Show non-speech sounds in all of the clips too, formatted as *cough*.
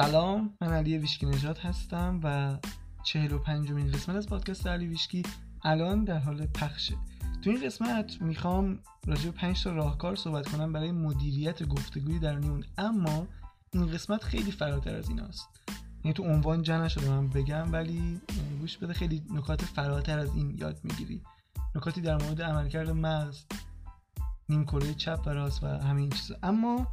سلام من علی ویشکی نژاد هستم و چهل و پنجمین قسمت از پادکست علی ویشکی الان در حال پخشه. تو این قسمت می‌خوام راجع به پنج تا راهکار صحبت کنم برای مدیریت گفتگوی در اون اما این قسمت خیلی فراتر از این است. یعنی تو عنوان جا نشده من بگم ولی گوش بده خیلی نکات فراتر از این یاد می‌گیری. نکاتی در مورد عملکرد مغز نیم کره چپ و و همین چیزا. اما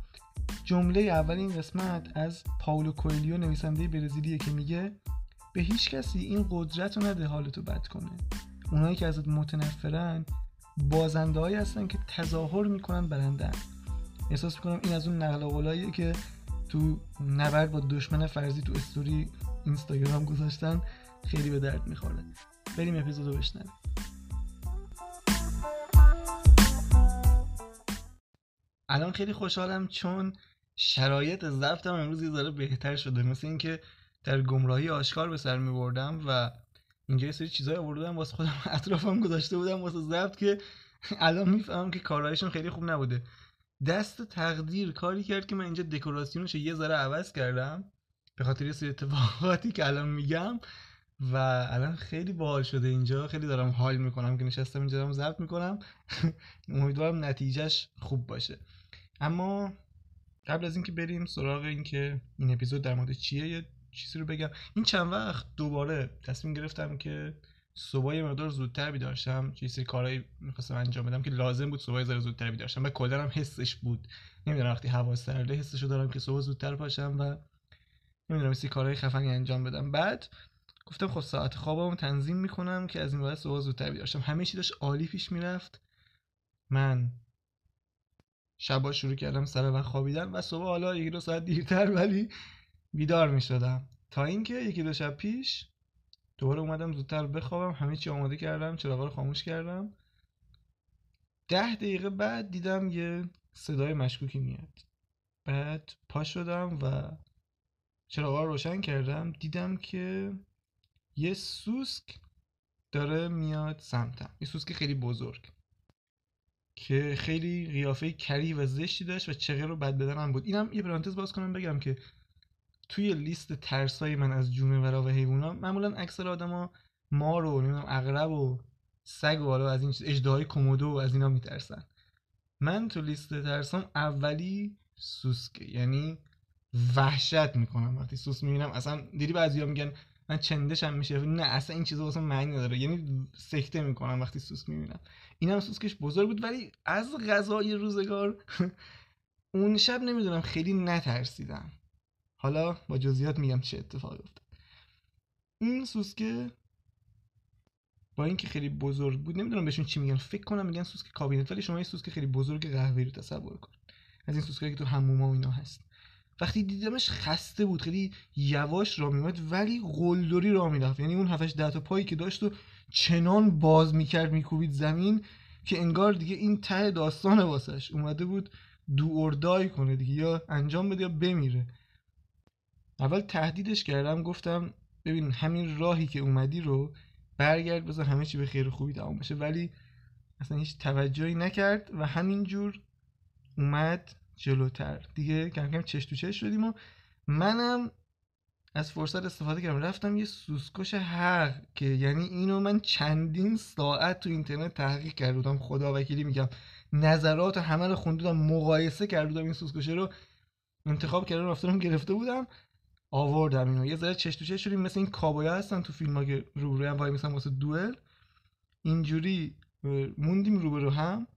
جمله اول این قسمت از پاولو کویلیو نویسنده برزیلیه که میگه به هیچ کسی این قدرت رو نده حالتو بد کنه. اونایی که ازت متنفرن بازنده هایی هستن که تظاهر می‌کنن برندن احساس می‌کنم این از اون نقل قولاییه که تو نبرد با دشمن فرضی تو استوری اینستاگرام گذاشتن خیلی به درد می‌خوره. بریم اپیزودو بشنویم. الان خیلی خوشحالم چون شرایط ضبطم امروز یه ذره بهتر شده. مثل اینکه در گمراهی آشکار به سر میبردم و اینجا یه سری چیزای آوردم واسه خودم *laughs* اطرافم گذاشته بودم واسه ضبط که *laughs* الان می‌فهمم که کارهایشون خیلی خوب نبوده. دست تقدیر کاری کرد که من اینجا دکوراسیونش یه ذره عوض کردم. به خاطر سری اتفاقاتی که الان میگم و الان خیلی باحال شده اینجا. خیلی دارم حال می‌کنم که نشستم اینجا دارم ضبط می‌کنم. *laughs* امیدوارم نتیجهش خوب باشه. اما قبل از اینکه بریم سراغ اینکه این اپیزود در مورد چیه یه چیزی رو بگم. این چند وقت دوباره تصمیم گرفتم که صبح یه مقدار زودتر بیدار شم چه سری کارهایی می‌خواستم انجام بدم که لازم بود صبح زره زودتر بیدار شم و کلا هم حسش بود. نمی‌دونم وقتی هوا سرده حسشو دارم که صبح زودتر پاشم و نمی‌دونم سری کارهای خفنی انجام بدم. بعد گفتم خب ساعت خوابم تنظیم می‌کنم که از این بعد صبح زودتر بیدار شم همه چی داشت عالی پیش می‌رفت. من شبا شروع کردم سر وقت خوابیدن و صبح حالا یکی دو ساعت دیرتر ولی بیدار می شدم تا اینکه یکی دو شب پیش دوباره اومدم زودتر بخوابم. همه چی آماده کردم چراغا رو خاموش کردم. ده دقیقه بعد دیدم یه صدای مشکوکی میاد. بعد پا شدم و چراغا رو روشن کردم. دیدم که یه سوسک داره میاد سمتم. یه سوسک خیلی بزرگ که خیلی قیافه کری و زشتی داشت و چغه رو بد بدنم بود. اینم یه پرانتز باز کنم بگم که توی لیست ترسای من از جونورا و حیوونا معمولا اکثر آدما مار و نمی‌دونم عقرب و سگ و حالا از این اجدهای کومودو و از اینا میترسن. من تو لیست ترسام اولی سوسکه. یعنی وحشت می‌کنم. وقتی سوس می‌بینم اصلا دیدی بعضیا میگن من چندشم میشه. نه اصلا این چیزا واسه معنی نداره. یعنی سکته می‌کنم وقتی سوسک می‌بینم. اینم سوسکش بزرگ بود ولی از غذای روزگار *laughs* اون شب نمی‌دونم خیلی نترسیدم. حالا با جزئیات میگم چه اتفاقی افتاد. این سوسکه با اینکه خیلی بزرگ بود نمی‌دونم بهشون چی میگن. فکر کنم میگن سوسک کابینت ولی شما یه سوسک خیلی بزرگ قهوه‌ای رو تصور کن. از این سوسکایی که تو حموما و اینا هست. وقتی دیدمش خسته بود خیلی یواش را میومد ولی قلدری را می‌رفت. یعنی اون هفتش ده تا پایی که داشت و چنان باز می‌کرد میکوبید زمین که انگار دیگه این ته داستان واسش اومده بود دو اردای کنه دیگه یا انجام بده یا بمیره. اول تهدیدش کردم گفتم ببین همین راهی که اومدی رو برگرد بذار همه چی به خیر خوبی تمام بشه. ولی اصلا هیچ توجهی نکرد و همینجور اومد جلوتر. دیگه کم کم چش تو چش شدیم و منم از فرصت استفاده کردم. رفتم یه سوسکش حق که یعنی اینو من چندین ساعت تو اینترنت تحقیق کرده بودم. خدا وکیلی میگم. نظرات همه رو خوندم مقایسه کرده بودم این سوسکشه رو. انتخاب کردم رفتم گرفته بودم. آوردم اینو. یه ذره چش تو چش شدیم. مثل این کابویا هستن تو فیلم که روبروی هم وای مثلا واسه دوئل. اینجوری موندیم روبرو هم.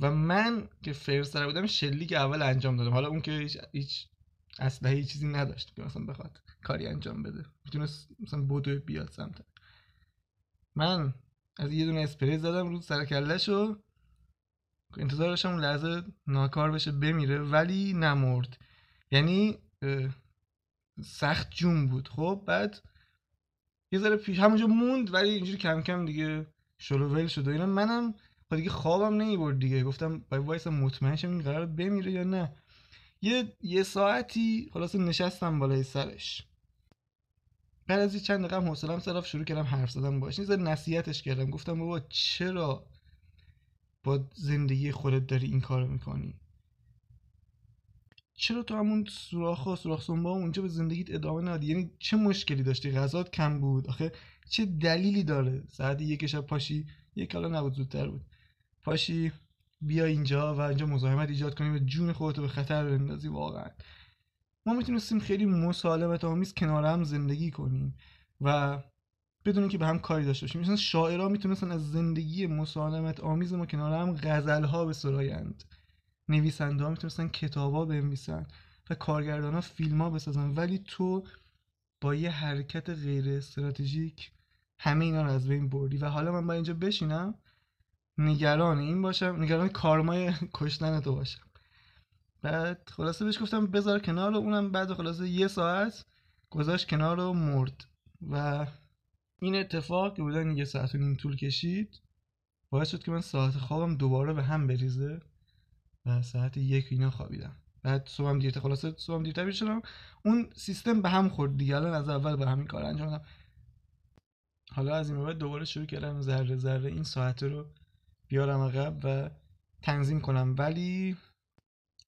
و من که فرستر بودم شلیک اول انجام دادم. حالا اون که هیچ, هیچ اسلحه چیزی نداشت که مثلا بخواد کاری انجام بده. می‌تونست مثلا بودو بیاد سمت. من از یه دونه اسپری زدم رو سر کلهشو. انتظار داشتم اون لحظه ناکار بشه بمیره ولی نمرد. یعنی سخت جون بود. خب بعد یه ذره پیش همونجا موند ولی اینجوری کم کم دیگه شلوول شد و اینا. منم خب دیگه خوابم نمی‌برد دیگه. گفتم باید وایسا مطمئن شم این قرار بمیره یا نه. یه یه ساعتی خلاص نشستم بالای سرش. بعد از چند دقیقه هم حوصله‌ام سر شروع کردم حرف زدن باش یه نصیحتش کردم. گفتم بابا چرا با زندگی خودت داری این کارو می‌کنی؟ چرا تو همون سوراخ و سوراخ سنبا اونجا به زندگیت ادامه ندی یعنی چه مشکلی داشتی؟ غذات کم بود؟ آخه چه دلیلی داره؟ ساعت یک شب پاشی یک حالا نبود زودتر بود. پاشی بیا اینجا و اینجا مزاحمت ایجاد کنی و جون خودتو به خطر بندازی واقعا. ما می‌تونستیم خیلی مسالمت آمیز کنار هم زندگی کنیم و بدون که به هم کاری داشته باشیم. مثلا شاعرها می‌تونستن از زندگی مسالمت آمیز ما کنار هم غزل ها بسرایند نویسنده ها می‌تونستن کتاب ها بنویسن و کارگردان ها فیلم ها بسازن. ولی تو با یه حرکت غیر استراتژیک همه اینا رو از بین بردی. و حالا من با اینجا بشینم. نگران این باشم نگران کارمای کشتن تو باشم. بعد خلاصه بهش گفتم بذار کنار و اونم بعد خلاصه یه ساعت گذاشت کنار و مرد. و این اتفاق که بودن یه ساعت و نیم طول کشید باعث شد که من ساعت خوابم دوباره به هم بریزه و ساعت یک اینا خوابیدم. بعد صبحم دیرتر خلاصه صبحم دیرتر بیدار شدم اون سیستم به هم خورد دیگه. الان از اول به همین کار انجام دادم. حالا از این بعد دوباره شروع کردم ذره ذره این ساعت رو بیارم عقب و تنظیم کنم. ولی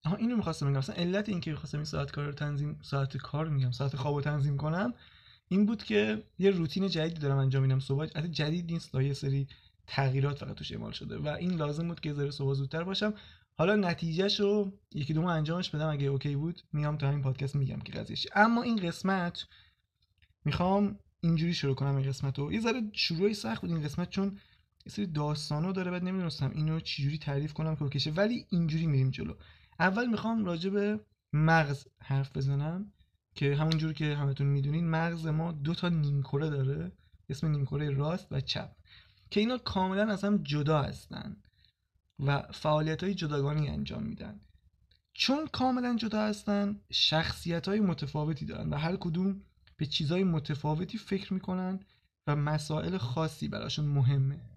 آها اینو می‌خواستم بگم. مثلا علت اینکه می‌خواستم این ساعت کار رو تنظیم ساعت کار میگم ساعت خواب رو تنظیم کنم این بود که یه روتین جدیدی دارم انجام میدم. صبح البته جدید نیست یه سری تغییرات فقط توش اعمال شده و این لازم بود که ذره صبح زودتر باشم. حالا نتیجهش رو یکی دوم انجامش بدم. اگه اوکی بود میام تا همین پادکست میگم که قضیهش. اما این قسمت می‌خوام اینجوری شروع کنم. این قسمت رو یه ذره شروعی سخت بود این قسمت چون یه سری داستانو داره بعد نمی‌دونستم اینو چجوری تعریف کنم که اوکیشه ولی اینجوری میریم جلو. اول می‌خوام راجع به مغز حرف بزنم که همون جور که همتون می‌دونین مغز ما دو تا نیمکره داره. اسم نیمکره راست و چپ. که اینا کاملا از هم جدا هستن و فعالیت های جداگانی انجام میدن. چون کاملا جدا هستن شخصیت های متفاوتی دارن و هر کدوم به چیزهای متفاوتی فکر می‌کنن و مسائل خاصی براشون مهمه.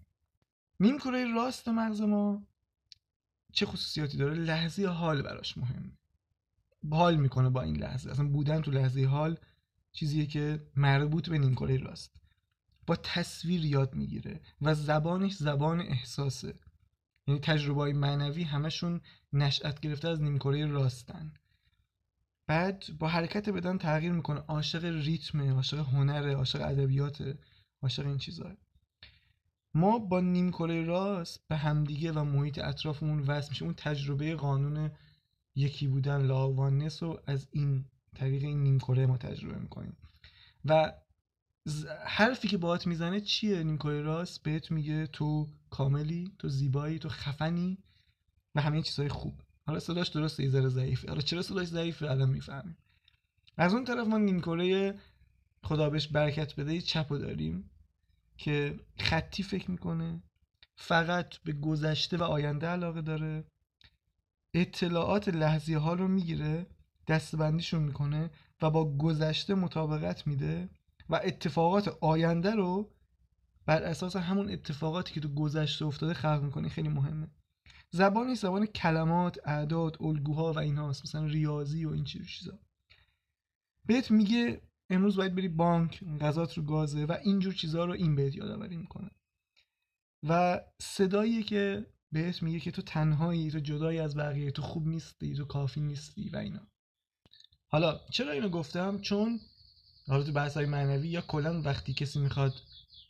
نیم کره راست مغز ما چه خصوصیاتی داره؟ لحظه حال براش مهمه حال می‌کنه با این لحظه. اصلا بودن تو لحظه حال چیزیه که مربوط به نیم کره راست. با تصویر یاد می‌گیره و زبانش زبان احساسه. یعنی تجربه های معنوی همشون نشأت گرفته از نیمکره راستن. بعد با حرکت بدن تغییر می‌کنه. عاشق ریتم عاشق هنر عاشق ادبیات عاشق این چیزا. ما با نیمکره راست به همدیگه و محیط اطرافمون وصل میشه اون تجربه قانون یکی بودن لاوانس رو از این طریق این نیمکره ما تجربه می‌کنیم. و حرفی که باهات می‌زنه چیه؟ نیمکره راست بهت میگه تو کاملی تو زیبایی تو خفنی و همه چیزهای خوب. حالا صداش درسته یه ذره ضعیفه. حالا چرا صداش ضعیفه؟ الان می‌فهمیم. از اون طرف ما نیمکره خدا بهش برکت بده چپو داریم. که خطی فکر می‌کنه فقط به گذشته و آینده علاقه داره. اطلاعات لحظی ها رو می‌گیره دستبندیشون می‌کنه و با گذشته مطابقت میده و اتفاقات آینده رو بر اساس همون اتفاقاتی که تو گذشته افتاده خلق می‌کنه. خیلی مهمه. زبانی زبان کلمات اعداد الگوها و ایناست. مثلا ریاضی و این چیزا. بهت میگه امروز باید بری بانک غذات رو گازه و اینجور چیزها رو این بهت یادآوری می‌کنه. و صدایی که بهت میگه که تو تنهایی تو جدایی از بقیه تو خوب نیستی تو کافی نیستی و اینا. حالا چرا اینو گفتم؟ چون حالا تو بحث های معنوی یا کلا وقتی کسی می‌خواد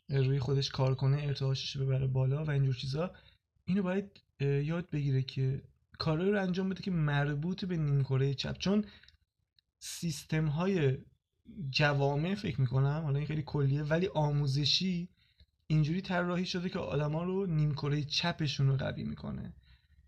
روی خودش کار کنه ارتعاشش ببره بالا و اینجور چیزا اینو باید یاد بگیره که کارهایی رو انجام بده که مربوط به نیمکره چپ. چون سیستم های جوامع فکر می‌کنم حالا این خیلی کلیه ولی آموزشی اینجوری طراحی شده که آدما رو نیمکره چپشون رو قوی می‌کنه.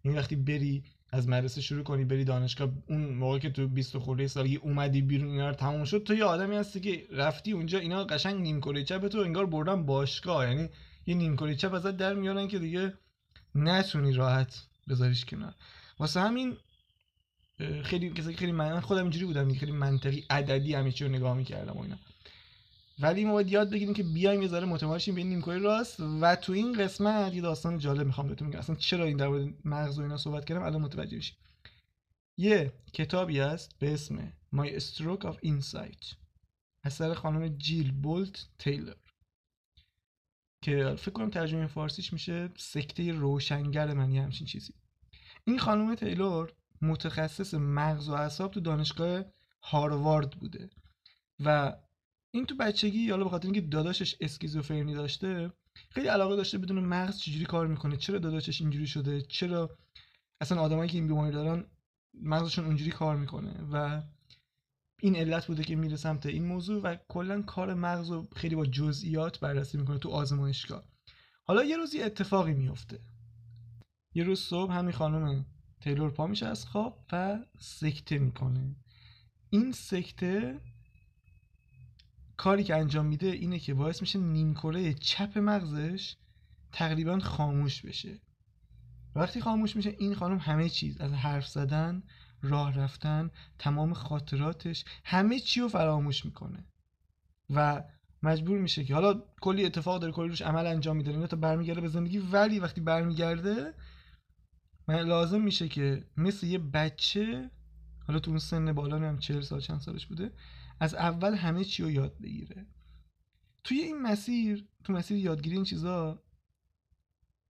این وقتی بری از مدرسه شروع کنی بری دانشگاه اون موقع که تو 20 خورده سالگی اومدی بیرون اینا رو تموم شد تو یه آدمی هستی که رفتی اونجا اینا قشنگ نیمکره چپ تو انگار بردن باشگاه. یعنی یه نیمکره چپ ازت در میارن که دیگه نتونی راحت بذاریش کنار. واسه همین خیلی کسی خیلی من خودم اینجوری بودم خیلی منطقی عددی همه چی رو نگاه می‌کردم و اینا. ولی ما باید یاد بگیریم که بیایم یه ذره متماشیم به نیمکره راست و تو این قسمت یه داستان جالب می‌خوام بهتون بگم. اصلا چرا این در مغز و اینا صحبت کردم؟ الان متوجه میشیم یه کتابی هست به اسم My Stroke of Insight. اثر خانم جیل بولت تیلر. که فکر کنم ترجمه فارسیش میشه سکته روشنگر من یه همچین چیزی. این خانم تیلور متخصص مغز و اعصاب تو دانشگاه هاروارد بوده. و این تو بچگی حالا به خاطر اینکه داداشش اسکیزوفرنی داشته خیلی علاقه داشته بدون مغز چجوری کار می‌کنه چرا داداشش اینجوری شده چرا اصلا آدمایی که این بیماری دارن مغزشون اونجوری کار می‌کنه. و این علت بوده که میره سمت این موضوع و کلا کار مغز رو خیلی با جزئیات بررسی می‌کنه تو آزمایشگاه. حالا یه روزی اتفاقی میفته یه روز صبح همین خانم تیلور پا میشه از خواب و سکته می‌کنه. این سکته کاری که انجام میده اینه که باعث میشه نیمکره چپ مغزش تقریبا خاموش بشه. وقتی خاموش میشه این خانم همه چیز از حرف زدن راه رفتن تمام خاطراتش همه چی رو فراموش می‌کنه. و مجبور میشه که حالا کلی اتفاق داره کلی روش عمل انجام میده اینا تا برمیگرده به زندگی ولی وقتی برمیگرده لازم میشه که مثل یه بچه حالا تو اون سن بالا هم چهل سال چند سالش بوده از اول همه چی رو یاد بگیره. توی این مسیر تو مسیر یادگیری این چیزا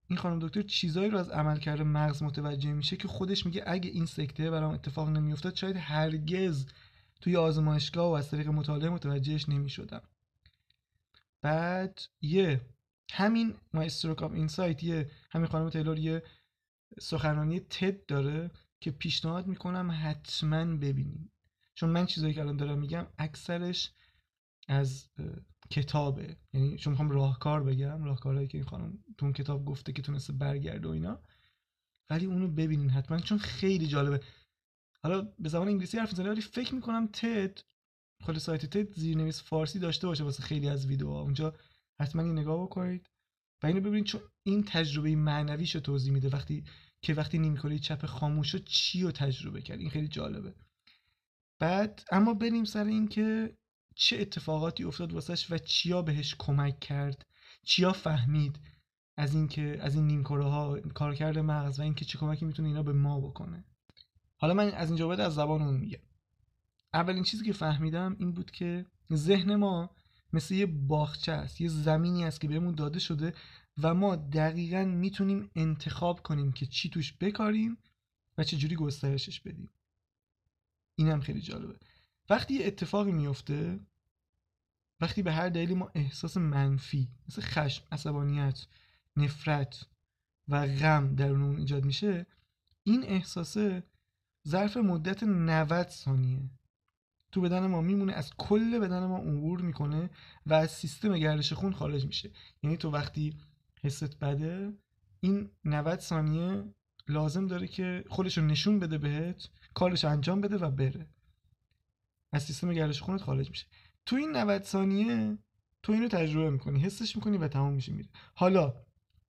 این خانم دکتر چیزایی رو از عملکرد مغز متوجه میشه که خودش میگه اگه این سکته برام اتفاق نمیافتاد شاید هرگز توی آزمایشگاه و از طریق مطالعه متوجهش نمی‌شدم. بعد یه همین ما استروک آف اینسایت یه همین خانم تیلور یه سخنرانی تد داره که پیشنهاد می‌کنم حتما ببینیم چون من چیزایی که الان دارم میگم اکثرش از کتابه. یعنی چون می‌خوام راهکار بگم راهکارهایی که این خانم تو اون کتاب گفته که تونسته برگرده و اینا ولی اونو ببینین حتما چون خیلی جالبه. حالا به زبان انگلیسی حرف می‌زنه ولی فکر می‌کنم تد خود سایت تد زیرنویس فارسی داشته باشه واسه خیلی از ویدیوها اونجا حتما نگاه بکنید. و اینو ببینید چون این تجربه معنویش توضیح میده وقتی که وقتی نیمکره چپ خاموش شد چی رو تجربه کرد؟ این خیلی جالبه. بعد اما بریم سر این که چه اتفاقاتی افتاد واسش و چیا بهش کمک کرد چیا فهمید از اینکه از این نیمکره ها کارکرد مغز و اینکه چه کمکی می‌تونه اینا به ما بکنه. حالا من از اینجا بعد از زبان اون میگم. اولین چیزی که فهمیدم این بود که ذهن ما مثل یه باغچه است یه زمینی است که بهمون داده شده و ما دقیقا می‌تونیم انتخاب کنیم که چی توش بکاریم و چه جوری گسترشش بدیم. این هم خیلی جالبه. وقتی یه اتفاقی میفته وقتی به هر دلیلی ما احساس منفی مثل خشم عصبانیت نفرت و غم در اون ایجاد میشه این احساسه ظرف مدت 90 ثانیه. تو بدن ما میمونه از کل بدن ما عبور می‌کنه و از سیستم گردش خون خارج میشه. یعنی تو وقتی حست بده این 90 ثانیه لازم داره که خودش رو نشون بده بهت کارش انجام بده و بره. از سیستم گردش خونت خارج میشه. تو این 90 ثانیه تو اینو تجربه می‌کنی حسش می‌کنی و تمام میشه میره. حالا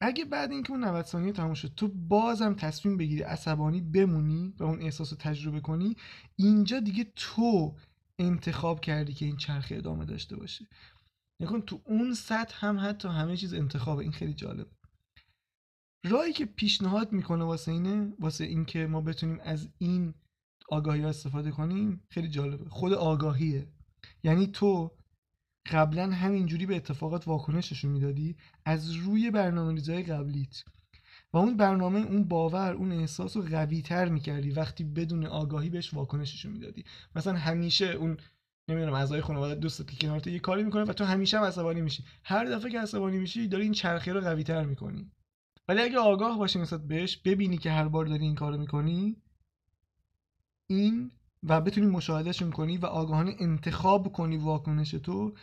اگه بعد اینکه اون 90 ثانیه تموم شد تو بازم تصمیم بگیری عصبانی بمونی و اون احساس رو تجربه کنی اینجا دیگه تو انتخاب کردی که این چرخه ادامه داشته باشه. نکن تو اون سطح هم حتی همه چیز انتخابه. این خیلی جالبه راهی که پیشنهاد می‌کنه واسه اینه واسه اینکه ما بتونیم از این آگاهی ها استفاده کنیم خیلی جالبه. خود آگاهیه. یعنی تو قبلا همینجوری به اتفاقات واکنششون می‌دادی از روی برنامه قبلیت. و اون برنامه اون باور اون احساس رو قوی تر می‌کردی وقتی بدون آگاهی بهش واکنششون می‌دادی. مثلا همیشه اون نمی‌دونم اعضای خانواده دوستت که کنارت یه کاری می‌کنه و تو همیشه هم عصبانی میشی. هر دفعه که عصبانی میشی داری این چرخه رو قوی تر می‌کنی. ولی اگه آگاه باشی نسبت بهش ببینی که هر بار داری این کارو می‌کنی این و بتونی مشاهدهشون کنی و آگاهانه انتخاب کنی واکنش تو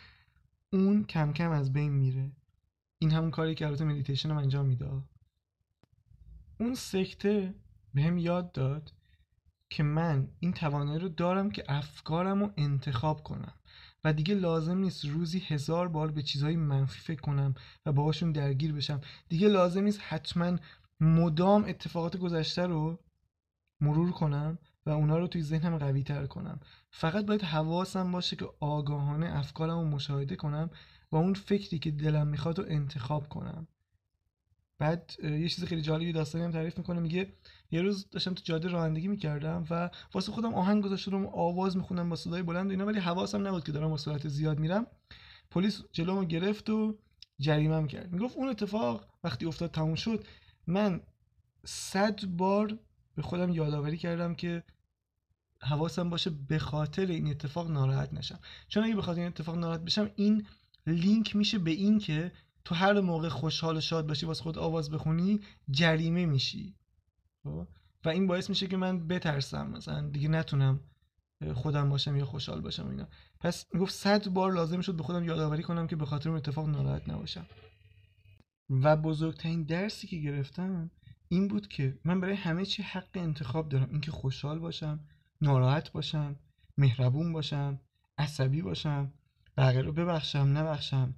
اون کم کم از بین میره. این همون کاری که البته مدیتیشن رو انجام میده. اون سکته به هم یاد داد که من این توانایی رو دارم که افکارم رو انتخاب کنم. و دیگه لازم نیست روزی هزار بار به چیزهای منفی فکر کنم و باهاشون درگیر بشم. دیگه لازم نیست حتما مدام اتفاقات گذشته رو مرور کنم و اونا رو توی ذهنم قوی تر کنم. فقط باید حواسم باشه که آگاهانه افکارم رو مشاهده کنم و اون فکری که دلم می‌خواد رو انتخاب کنم. بعد یه چیز خیلی جالبی داستانی هم تعریف می‌کنه میگه یه روز داشتم تو جاده رانندگی می‌کردم و واسه خودم آهنگ گذاشته رو آواز می‌خونم با صدای بلند و اینا ولی حواسم نبود که دارم با سرعت زیاد میرم. پلیس جلومو گرفت و جریمم کرد. می‌گفت اون اتفاق وقتی افتاد تموم شد من صد بار به خودم یادآوری کردم که حواسم باشه به خاطر این اتفاق ناراحت نشم. چون اگه به این اتفاق ناراحت بشم این لینک میشه به این که تو هر موقع خوشحال و شاد باشی واسه خود آواز بخونی جریمه میشی. خب؟ و این باعث میشه که من بترسم. مثلا دیگه نتونم خودم باشم یا خوشحال باشم اینا. پس می‌گفت صد بار لازم شد به خودم یادآوری کنم که به خاطر اون اتفاق ناراحت نباشم. و بزرگترین درسی که گرفتم این بود که من برای همه چی حق انتخاب دارم. اینکه خوشحال باشم ناراحت باشم مهربون باشم عصبی باشم بقیه رو ببخشم نبخشم.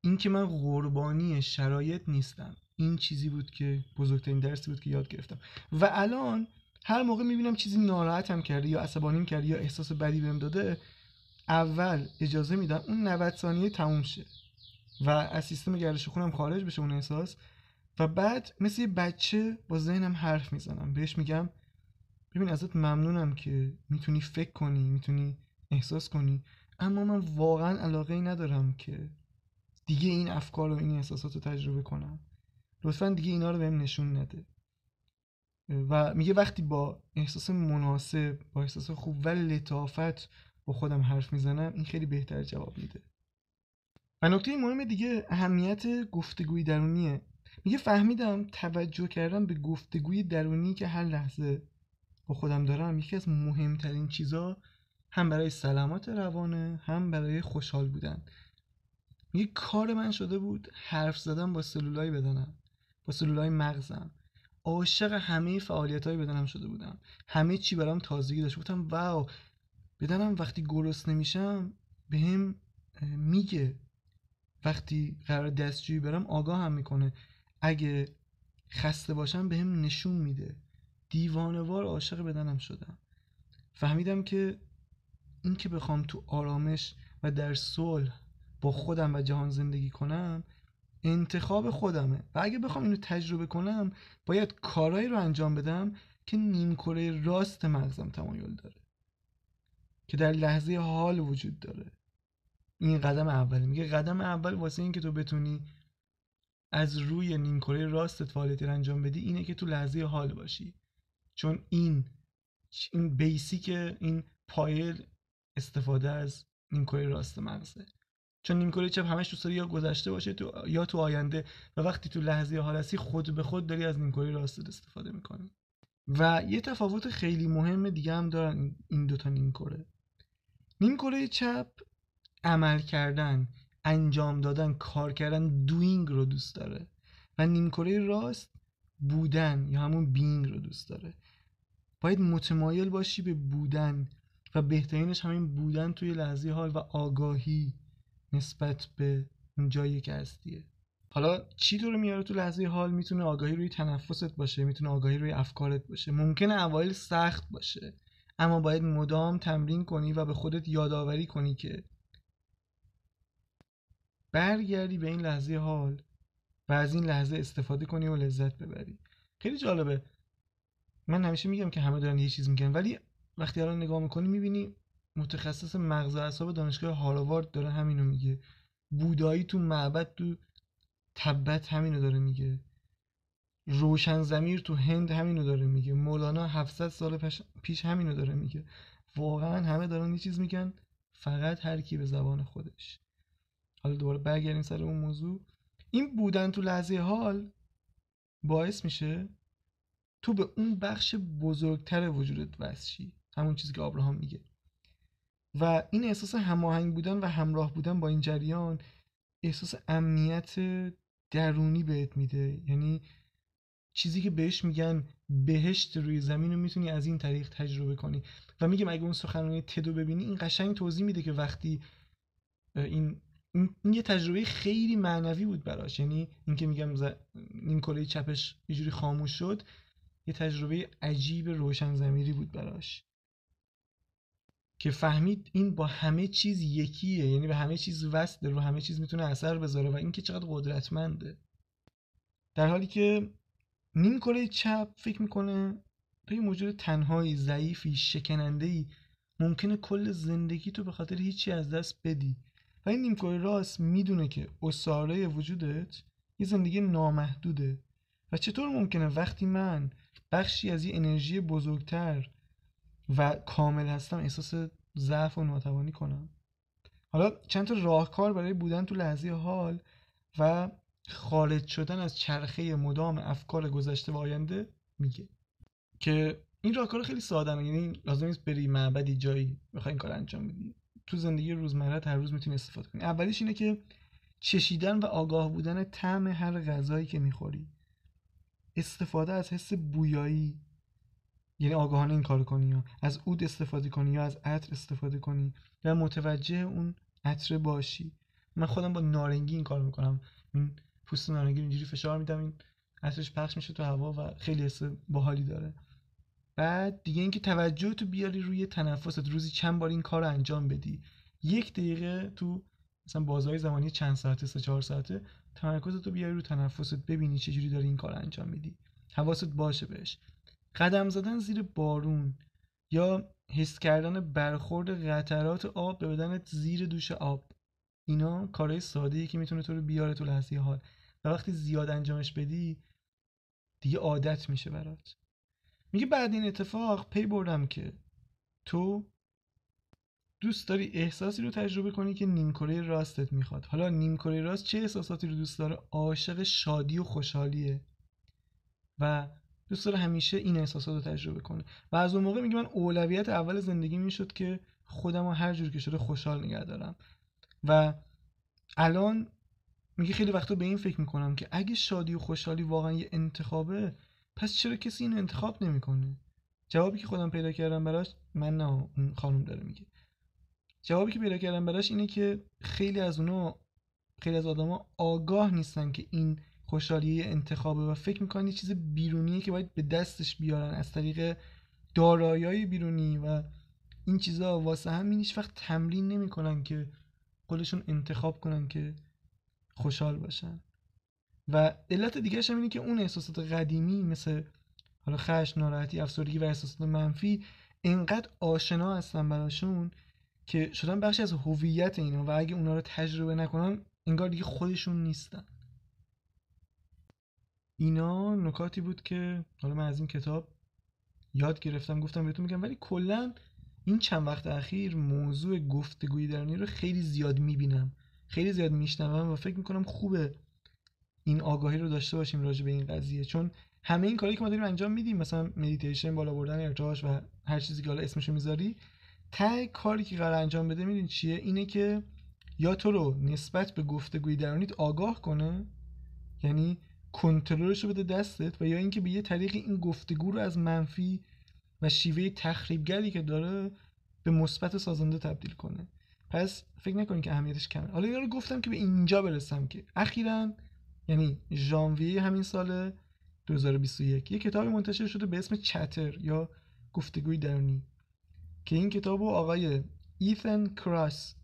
اینکه من قربانی شرایط نیستم. این چیزی بود که بزرگترین درسی بود که یاد گرفتم. و الان هر موقع می‌بینم چیزی ناراحتم کرده یا عصبانیم کرده یا احساس بدی بهم داده اول اجازه میدم اون 90 ثانیه تموم شه و از سیستم گردش خونم خارج بشه اون احساس. و بعد مثل یه بچه با ذهنم حرف می‌زنم. بهش میگم ببین ازت ممنونم که می‌تونی فکر کنی می‌تونی احساس کنی اما من واقعا علاقه ای ندارم که دیگه این افکار و این احساسات رو تجربه کنم. لطفا دیگه اینا رو بهم نشون نده. و میگه وقتی با احساس مناسب با احساس خوب و لطافت با خودم حرف می‌زنم این خیلی بهتر جواب میده. و نکته مهم دیگه اهمیت گفتگوی درونیه. میگه فهمیدم توجه کردم به گفتگوی درونی که هر لحظه با خودم دارم یکی از مهمترین چیزا هم برای سلامت روانه هم برای خوشحال بودن. میگه کار من شده بود حرف زدن با سلولای بدنم با سلولای مغزم. عاشق همه فعالیت های بدنم شده بودم. همه چی برام تازگی داشت. بودم واو بدنم وقتی گرسنه نمیشم بهم میگه. وقتی قرار دستجویی برم آگاه هم می‌کنه. اگه خسته باشم بهم نشون میده. دیوانوار عاشق بدنم شدم. فهمیدم که این که بخوام تو آرامش و در صلح با خودم و جهان زندگی کنم انتخاب خودمه. و اگه بخوام اینو تجربه کنم باید کارایی رو انجام بدم که نیمکره راست مغزم تمایل داره. که در لحظه حال وجود داره. این قدم اولی میگه قدم اول واسه این که تو بتونی از روی نیمکره راستت فعالیتی رو انجام بدی اینه که تو لحظه حال باشی. چون این این بیسیک این پایه استفاده از نیمکره راست مغزه. چون نیمکره چپ همش دوست داری یا گذشته باشه تو یا تو آینده. و وقتی تو لحظه حال هستی خود به خود داری از نیمکره راست استفاده می‌کنی. و یه تفاوت خیلی مهم دیگه هم دارن این دوتا نیمکره نیمکره چپ عمل کردن انجام دادن کار کردن دوینگ رو دوست داره. و نیمکره راست بودن یا همون بینگ رو دوست داره. باید متمایل باشی به بودن و بهترینش همین بودن توی لحظه حال و آگاهی. نسبت به اون جایی که هستیه حالا چی تو رو میاره تو لحظه حال؟ می‌تونه آگاهی روی تنفست باشه می‌تونه آگاهی روی افکارت باشه. ممکنه اوایل سخت باشه اما باید مدام تمرین کنی و به خودت یادآوری کنی که برگردی به این لحظه حال و از این لحظه استفاده کنی و لذت ببری. خیلی جالبه. من همیشه میگم که همه دارن یه چیز میگن ولی وقتی الان نگاه می‌کنی می‌بینی متخصص مغز و اعصاب دانشگاه هاروارد داره همینو میگه. بودایی تو معبد تو تبت همینو داره میگه. روشن زمیر تو هند همینو داره میگه. مولانا 700 سال پیش همینو داره میگه. واقعا همه دارن یه چیز میگن فقط هر کی به زبان خودش. حالا دوباره برگردیم سر اون موضوع. این بودن تو لحظه حال باعث میشه تو به اون بخش بزرگتر وجودت وصل همون چیزی که آبراهام میگه. و این احساس هماهنگ بودن و همراه بودن با این جریان احساس امنیت درونی بهت میده. یعنی چیزی که بهش میگن بهشت روی زمین رو می‌تونی از این طریق تجربه کنی. و میگم اگه اون سخنرانی تدو ببینی این قشنگ توضیح میده که وقتی این این یه تجربه خیلی معنوی بود براش. یعنی اینکه میگم ز... این کره چپش یه جوری خاموش شد یه تجربه عجیب روشن زمیری بود براش. که فهمید این با همه چیز یکیه یعنی به همه چیز وصله رو همه چیز می‌تونه اثر بذاره و اینکه چقدر قدرتمنده. در حالی که نیم کره چپ فکر می‌کنه تو یه موجود تنهایی ضعیفی شکننده ممکنه کل زندگی تو به خاطر هیچی از دست بدی. و این نیمکره راست می‌دونه که اصاره وجودت یه زندگی نامحدوده. و چطور ممکنه وقتی من بخشی از یه انرژی بزرگتر و کامل هستم احساس ضعف و ناتوانی کنم. حالا چند تا راهکار برای بودن تو لحظه حال و خالد شدن از چرخه مدام افکار گذشته و آینده میگه. که این راهکار خیلی ساده یعنی لازم نیست بری معبدی جایی بخوای این کار انجام بدی. تو زندگی روزمره هر روز می‌تونی استفاده کنی. اولیش اینه که چشیدن و آگاه بودن طعم هر غذایی که می‌خوری استفاده از حس بویایی یعنی آگاهانه این کار کنی یا از عود استفاده کنی یا از عطر استفاده کنی و متوجه اون عطر باشی. من خودم با نارنگی این کار می‌کنم. این پوست نارنگی اینجوری فشار میدم این عطرش پخش میشه تو هوا و خیلی حس باحالی داره. بعد دیگه اینکه توجه تو بیاری روی تنفست روزی چند بار این کار انجام بدی. یک دقیقه تو مثلا بازهای زمانی چند ساعته سه چهار ساعته تمرکز تو بیاری رو تنفست ببینی چه جوری داری این کار انجام میدی. حواست باشه بهش. قدم زدن زیر بارون یا حس کردن برخورد قطرات آب به بدنت زیر دوش آب. اینا کارهای ساده ای که می‌تونه تو رو بیاره تو لحظه حال. و وقتی زیاد انجامش بدی دیگه عادت میشه برات. میگه بعد این اتفاق پی بردم که تو دوست داری احساسی رو تجربه کنی که نیمکره راستت می‌خواد. حالا نیمکره راست چه احساساتی رو دوست داره؟ عاشق شادی و خوشحالیه. و دوست داره همیشه این احساسات رو تجربه کنه. و از اون موقع میگه من اولویت اول زندگی می‌شد که خودم رو هر جور که شده خوشحال نگه دارم. و الان میگه خیلی وقتا به این فکر می‌کنم که اگه شادی و خوشحالی واقعا یه انتخابه پس چرا کسی اینو انتخاب نمی‌کنه؟ جوابی که خودم پیدا کردم براش من نه اون خانم داره میگه. جوابی که پیدا کردم براش اینه که خیلی از اونا خیلی از آدما آگاه نیستن که این خوشحالی انتخابه و فکر می‌کنن یه چیز بیرونیه که باید به دستش بیارن. از طریق دارایی بیرونی و این چیزا واسه همین هیچ وقت تمرین نمی‌کنن که خودشون انتخاب کنن که خوشحال باشن. و علت دیگه هم اینه که اون احساسات قدیمی مثل حالا خشم ناراحتی افسردگی و احساسات منفی انقدر آشنا هستن براشون که شدن بخشی از هویت اینا و اگه اونا رو تجربه نکنن انگار دیگه خودشون نیستن. اینا نکاتی بود که حالا من از این کتاب یاد گرفتم گفتم بهتون میگم ولی کلا این چند وقت اخیر موضوع گفتگوی درونی رو خیلی زیاد می‌بینم خیلی زیاد میشنوم و فکر می‌کنم خوبه این آگاهی رو داشته باشیم راجع به این قضیه. چون همه این کاری که ما داریم انجام میدیم مثلا مدیتیشن بالا بردن ارتعاش و هر چیزی که حالا اسمشو می‌ذاری ته کاری که قرار انجام بده میدین چیه؟ اینه که یا تو رو نسبت به گفتگوی درونیت آگاه کنه یعنی کنترلش رو بده دستت و یا اینکه به یه طریق این گفتگو رو از منفی و شیوه تخریبگری که داره به مثبت سازنده تبدیل کنه. پس فکر نکنید که اهمیتش کمه. حالا اینا رو گفتم که به اینجا برسم که اخیرا یعنی ژانویه همین سال 2021 یه کتابی منتشر شده به اسم چتر یا گفتگوی درونی که این کتاب آقای ایثن کراس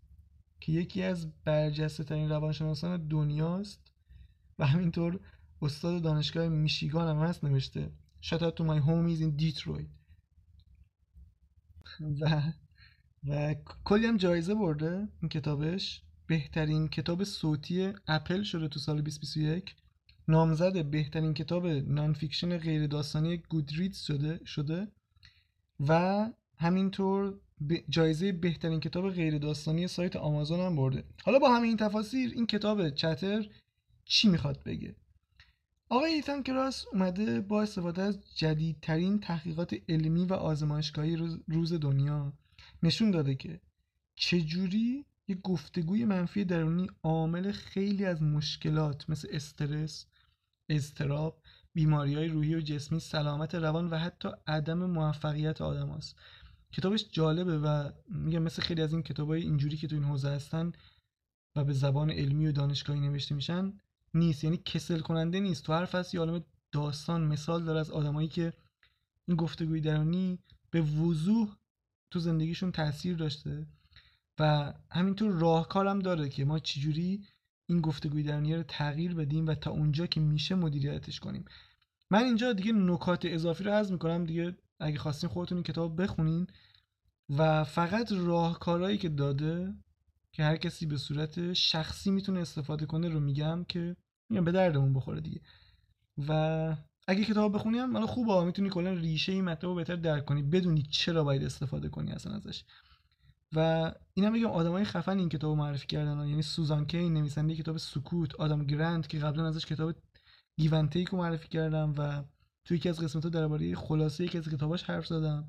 که یکی از برجسته ترین روانشناسان دنیاست و همینطور استاد دانشگاه میشیگان هم هست نوشته. Shout out to my homies in و و کلی هم جایزه برده این کتابش. بهترین کتاب صوتی اپل شده تو سال 2021 نامزد بهترین کتاب non-fiction غیر داستانی Goodreads شده شده. و همینطور جایزه بهترین کتاب غیر داستانی سایت آمازون هم برده. حالا با همین تفاصیل این کتاب Chatter چی می‌خواد بگه؟ آقای ایتان کراس اومده با استفاده از جدیدترین تحقیقات علمی و آزمایشگاهی روز دنیا نشون داده که چجوری یه گفتگوی منفی درونی عامل خیلی از مشکلات مثل استرس، اضطراب، بیماری های روحی و جسمی، سلامت روان و حتی عدم موفقیت آدم هست. کتابش جالبه و میگم مثل خیلی از این کتاب های اینجوری که تو این حوزه هستن و به زبان علمی و دانشگاهی نوشته میشن نیست. یعنی کسل کننده نیست. تو هر فصل عالم داستان مثال داره از آدمایی که این گفتگوی درونی به وضوح تو زندگیشون تاثیر داشته و همینطور راهکارم داره که ما چجوری این گفتگوی درونی رو تغییر بدیم و تا اونجا که میشه مدیریتش کنیم. من اینجا دیگه نکات اضافی رو عرض می‌کنم. دیگه اگه خواستین خودتون این کتاب بخونین و فقط راهکارهایی که داده که هر کسی به صورت شخصی می‌تونه استفاده کنه رو میگم که میگم به دردمون بخوره دیگه. و اگه کتاب بخونی هم حالا خوبه می‌تونی کلا ریشه این مطلب رو بهتر درک کنی بدونی چرا باید استفاده کنی اصلا ازش. و اینم بگم آدمای خفن این کتاب معرفی کردن یعنی سوزان کی نویسنده کتاب سکوت آدم گرند که قبلا ازش کتاب گیونتیک رو معرفی کردم و توی یکی از قسمت ها درباره خلاصه یکی از کتاباش حرف زدم.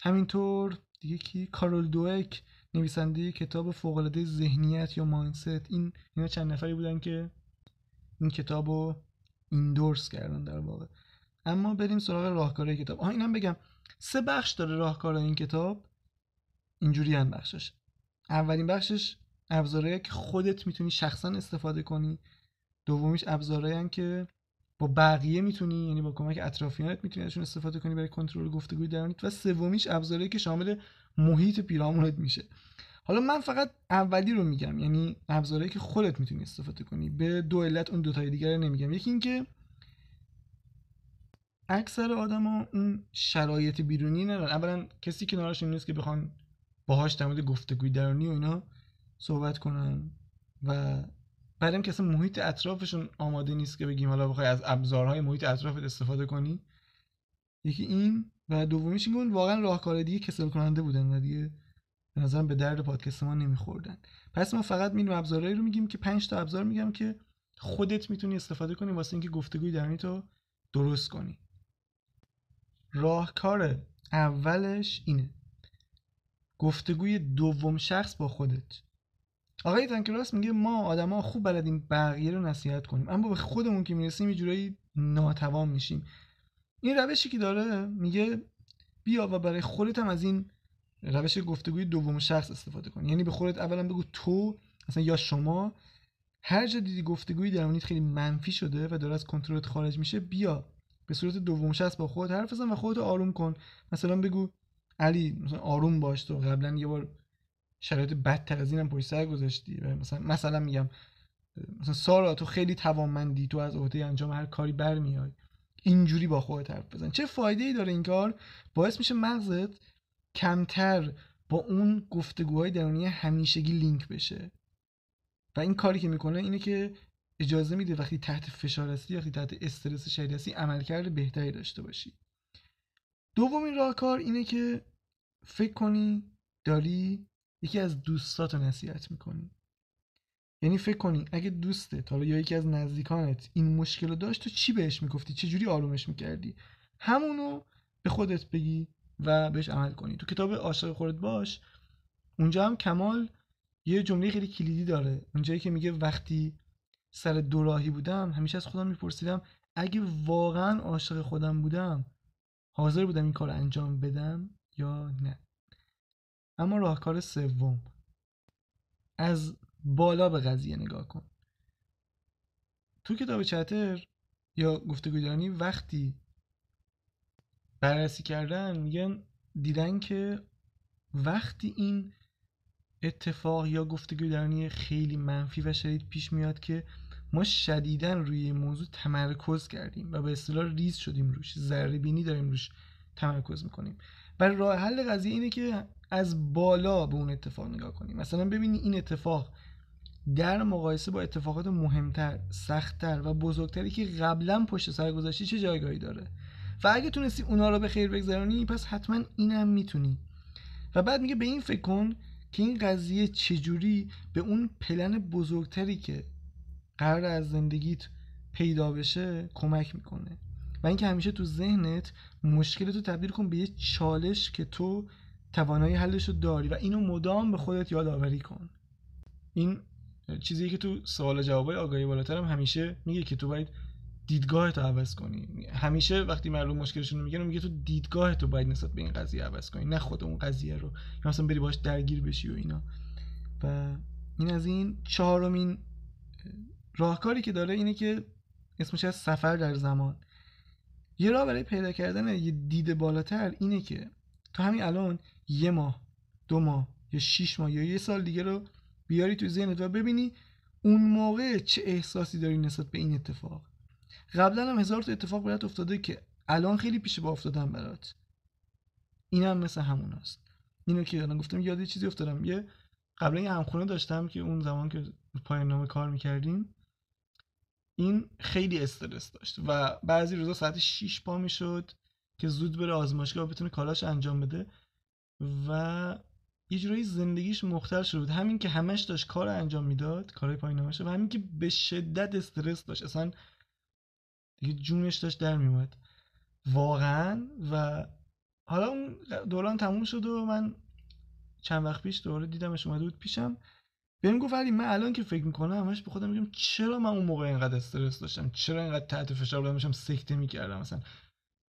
همینطور دیگه کی؟ کارول دوک نویسنده کتاب فوق العاده ذهنیت یا مایندست. این اینا چند نفری بودن که این کتاب رو ایندورس کردن در واقع. اما بریم سراغ راهکار کتاب. آها اینم بگم. سه بخش داره راهکار این کتاب. اینجوری هم بخشش. اولین بخشش ابزارهایی که خودت می‌تونی شخصا استفاده کنی. دومیش ابزارهایی که با بقیه می‌تونی یعنی با کمک اطرافیانت می‌تونی ازشون استفاده کنی برای کنترل گفتگوی درونیت و سومیش ابزارهایی که شامل محیط پیرامونت میشه. حالا من فقط اولی رو میگم یعنی ابزارهایی که خودت می‌تونی استفاده کنی. به دو علت اون دوتای دیگر رو نمیگم. یکی اینکه اکثر آدما اون شرایط بیرونی ندارن. اولا کسی کنارشون نیست که بخوان باهاش در مورد گفتگوی درونی و اینا صحبت کنن و بعدم که اصلا محیط اطرافشون آماده نیست که بگیم حالا بخوای از ابزارهای محیط اطرافت استفاده کنی. یکی این و دومیش این واقعا راهکار دیگه کسل کننده بودن و دیگه به نظرم به درد پادکست ما نمیخوردن. پس ما فقط میریم ابزارهایی رو میگیم که پنج تا ابزار میگم که خودت می‌تونی استفاده کنی واسه اینکه گفتگوی درونی تو درست کنی. راهکار اولش اینه. گفتگوی دوم شخص با خودت. آقای تنکراس میگه ما آدما خوب بلدیم بقیه رو نصیحت کنیم اما به خودمون که می‌رسیم یه جورایی ناتوان میشیم. این روشی که داره میگه بیا و برای خودت هم از این روش گفتگوی دوم شخص استفاده کن یعنی به خودت اولا بگو تو مثلا یا شما هر جا دیدی گفتگوی درونیت خیلی منفی شده و داره از کنترلت خارج میشه بیا. به صورت دوم شخص با خودت حرف بزن و خودت آروم کن. مثلا بگو علی مثلا آروم باش تو. قبلا یه بار شرایط بدتر از اینم پشت سر گذاشتی مثلا مثلا میگم مثلا سارا تو خیلی توانمندی تو از عهده انجام هر کاری برمیای. اینجوری با خودت حرف بزن. چه فایده ای داره این کار؟ باعث میشه مغزت کمتر با اون گفتگوهای درونی همیشگی لینک بشه. و این کاری که می‌کنه اینه که اجازه میده وقتی تحت فشار هستی وقتی تحت استرس شدید هستی عملکرد بهتری داشته باشی. دومین راهکار اینه که فکر کنی داری یکی از دوستات رو نصیحت می‌کنی. یعنی فکر کنی اگه دوستت حالا یا یکی از نزدیکانت این مشکل رو داشت تو چی بهش می‌گفتی؟ چه جوری آرومش می‌کردی؟ همونو به خودت بگی و بهش عمل کنی. تو کتاب عاشق خودت باش اونجا هم کمال یه جمله خیلی کلیدی داره. اونجایی که میگه وقتی سر دوراهی بودم همیشه از خودم میپرسیدم اگه واقعا عاشق خودم بودم حاضر بودم این کار انجام بدم یا نه؟ اما راهکار سوم. از بالا به قضیه نگاه کن. تو کتاب چتر یا گفتگوی دانی وقتی بررسی کردن میگن دیدن که وقتی این اتفاق یا گفتگوی درونی خیلی منفی و شدید پیش میاد که ما شدیدا روی موضوع تمرکز کردیم و به اصطلاح ریز شدیم روش ذره بینی داریم روش تمرکز می‌کنیم. و راه حل قضیه اینه که از بالا به اون اتفاق نگاه کنیم. مثلا ببینی این اتفاق در مقایسه با اتفاقات مهمتر سختتر و بزرگتری که قبلا پشت سر گذاشتی چه جایگاهی داره؟ و اگه تونستی اونا رو به خیر بگذرانی پس حتما اینم می‌تونی. و بعد میگه به این فکر کن که این قضیه چجوری به اون پلن بزرگتری که قرار از زندگیت پیدا بشه کمک می‌کنه. و اینکه همیشه تو ذهنت مشکل تو تبدیل کن به یه چالش که تو توانایی حلش رو داری و اینو مدام به خودت یادآوری کن. این چیزی که تو سوال جوابای آگاهی بالاتر هم همیشه میگه که تو باید دیدگاه تو عوض کنی. همیشه وقتی معلوم مشکلشون رو میگن میگه تو دیدگاه تو باید نسبت به این قضیه عوض کنی نه خود اون قضیه رو. یا مثلا بری باش درگیر بشی و اینا. و این از این چهارمین راهکاری که داره اینه که اسمش از سفر در زمان. یه راه برای پیدا کردن یه دید بالاتر اینه که تو همین الان یه ماه دو ماه یا شیش ماه یا یه سال دیگه رو بیاری تو ذهنت و ببینی اون موقع چه احساسی داری نسبت به این اتفاق. قبلا هم هزار تا اتفاق برات افتاده که الان خیلی پیش با افتادن برات. این هم مثل همون است اینو که الان گفتم یاد چیزی افتادم. یه قبلا یه همخونه داشتم که اون زمان که پایان نامه کار می‌کردیم این خیلی استرس داشت و بعضی روزا ساعت 6 پا می‌شد که زود بره آزمایشگاه بتونه کالاش انجام بده و یه جورایی زندگیش مختل شده بود. همین که همش داشت کار انجام می‌داد کارهای پایین و همین که به شدت استرس داشت. اصلا دیگه جونش داشت در میومد واقعا و حالا اون دوران تموم شد و من چند وقت پیش دوباره دیدمش اومده بود پیشم. بهم گفت ولی من الان که فکر می‌کنم همش به خودم میگم چرا من اون موقع اینقدر استرس داشتم؟ چرا اینقدر تحت فشار بودم؟ داشتم سکته می‌کردم مثلا.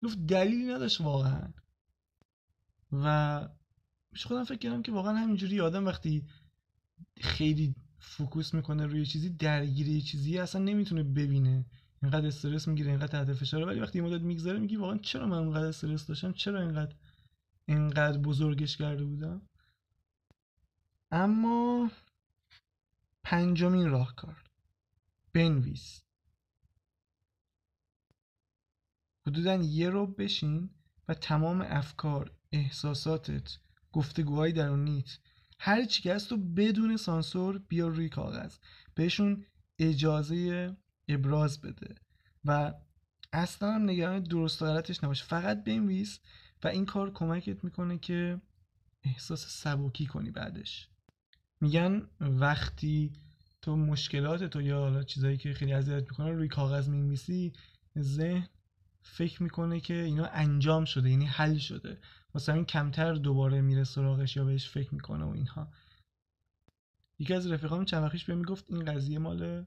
گفت دلیلی نداشت واقعا. و پیش خودم فکر کردم که واقعا همینجوری آدم وقتی خیلی فوکوس می‌کنه روی چیزی درگیر چیزی اصلا نمی‌تونه ببینه. اینقدر استرس می‌گیره اینقدر تحت فشاره ولی وقتی مدت میگذره میگی واقعا چرا من اینقدر استرس داشتم؟ چرا اینقدر اینقدر بزرگش کرده بودم؟ اما پنجمین راهکار. بنویس. حدودا یه رو بشین و تمام افکار احساساتت گفتگوهای درونیت هر چی که هست تو بدون سانسور بیا روی کاغذ. بهشون اجازه ابراز بده. و اصلا هم نگران درست غلطش نباش فقط بنویس و این کار کمکت می‌کنه که احساس سبکی کنی بعدش. میگن وقتی تو مشکلات تو یا حالا چیزایی که خیلی اذیت می‌کنه روی کاغذ می‌نویسی ذهن فکر می‌کنه که اینا انجام شده یعنی حل شده. واسه همین کمتر دوباره میره سراغش یا بهش فکر می‌کنه و اینها. یکی از رفیقام چند وقتیش بهم می‌گفت این قضیه مال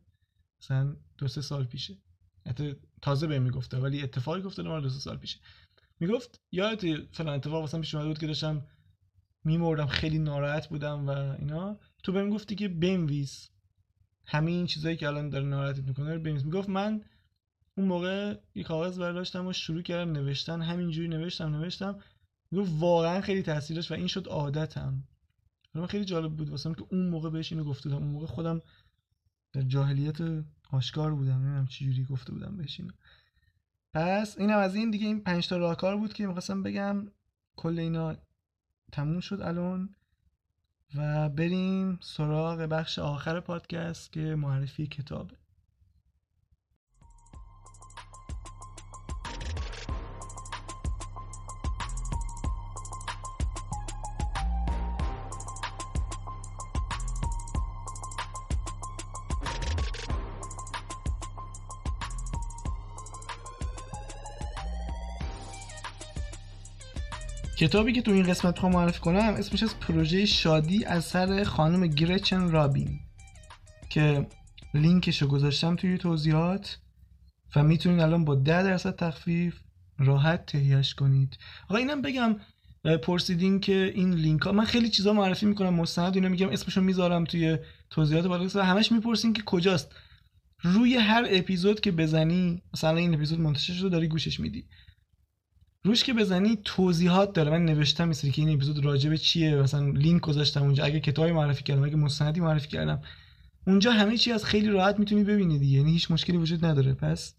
مثلا دو سه سال پیشه. حتی تازه بهم می‌گفته ولی اتفاقی گفته مال دو سه سال پیشه. می‌گفت یادت فلان اتفاق واسم پیش اومده بود که داشتم میمردم خیلی ناراحت بودم و اینا. تو بهم گفتی که بنویس همین چیزایی که الان داره ناراحتت می‌کنه رو بنویس. می‌گفت من اون موقع یه کاغذ برداشتم و شروع کردم نوشتن همینجوری نوشتم نوشتم. می‌گفت واقعا خیلی تاثیرش و این شد عادتم. من خیلی جالب بود واسم که اون موقع بهش اینو گفته بودم. اون موقع خودم در جاهلیت آشکار بودم نمی‌دونم چه جوری گفته بودم بهش اینو. پس اینم از این دیگه این پنج تا راهکار بود که می‌خواستم بگم. کل اینا تموم شد الان و بریم سراغ بخش آخر پادکست که معرفی کتابه. کتابی که تو این قسمت خواهم معرفی کنم اسمش از پروژه شادی از سر خانم گرچن رابین که لینکش رو گذاشتم توی توضیحات و می‌تونید الان با 10 درصد تخفیف راحت تهیهش کنید. آقا اینم بگم پرسیدین که این لینک ها من خیلی چیزا معرفی می‌کنم مستند اینا میگم اسمشو می‌ذارم توی توضیحات بالا همش می‌پرسین که کجاست. روی هر اپیزود که بزنی مثلا این اپیزود منتشر شده داری گوشش میدی. روش که بزنی توضیحات داره. من نوشتم مثل که این اپیزود راجع چیه؟ مثلا لینک گذاشتم اونجا. اگه کتابی معرفی کردم اگه مستندی معرفی کردم. اونجا همه چی از خیلی راحت می‌تونی ببینی دیگه. یعنی هیچ مشکلی وجود نداره. پس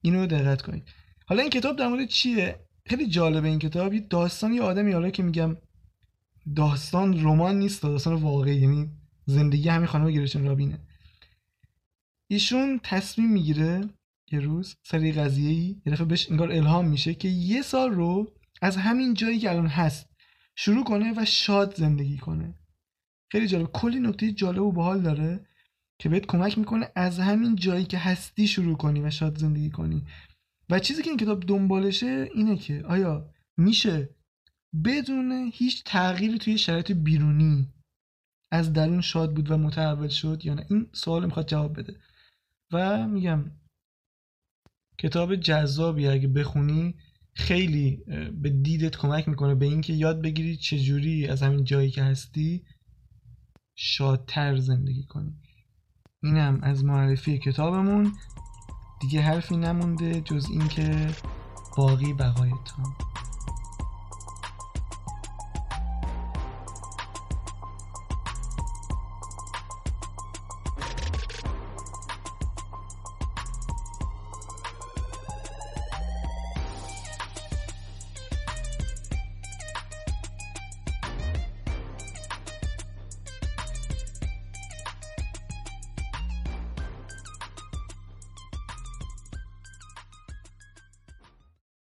اینو دقت کنید. حالا این کتاب در مورد چیه؟ خیلی جالبه این کتاب. یه داستان یه آدمی حالا که میگم داستان رمان نیست داستان واقعی. یعنی زندگی همین خانم گرشن رابینه. ایشون تصمیم می‌گیره یه روز سری قضیه ای یه دفعه بهش انگار الهام میشه که یه سال رو از همین جایی که الان هست شروع کنه و شاد زندگی کنه. خیلی جالب. کلی نکته جالب و باحال داره که بهت کمک می‌کنه از همین جایی که هستی شروع کنی و شاد زندگی کنی. و چیزی که این کتاب دنبالشه اینه که آیا میشه بدون هیچ تغییری توی شرایط بیرونی از درون شاد بود و متحول شد یا نه؟ این سوال می‌خواد جواب بده. و میگم کتاب جذابی اگه بخونی خیلی به دیدت کمک می‌کنه به اینکه یاد بگیری چجوری از همین جایی که هستی شادتر زندگی کنی. اینم از معرفی کتابمون. دیگه حرفی نمونده جز اینکه باقی بقایتان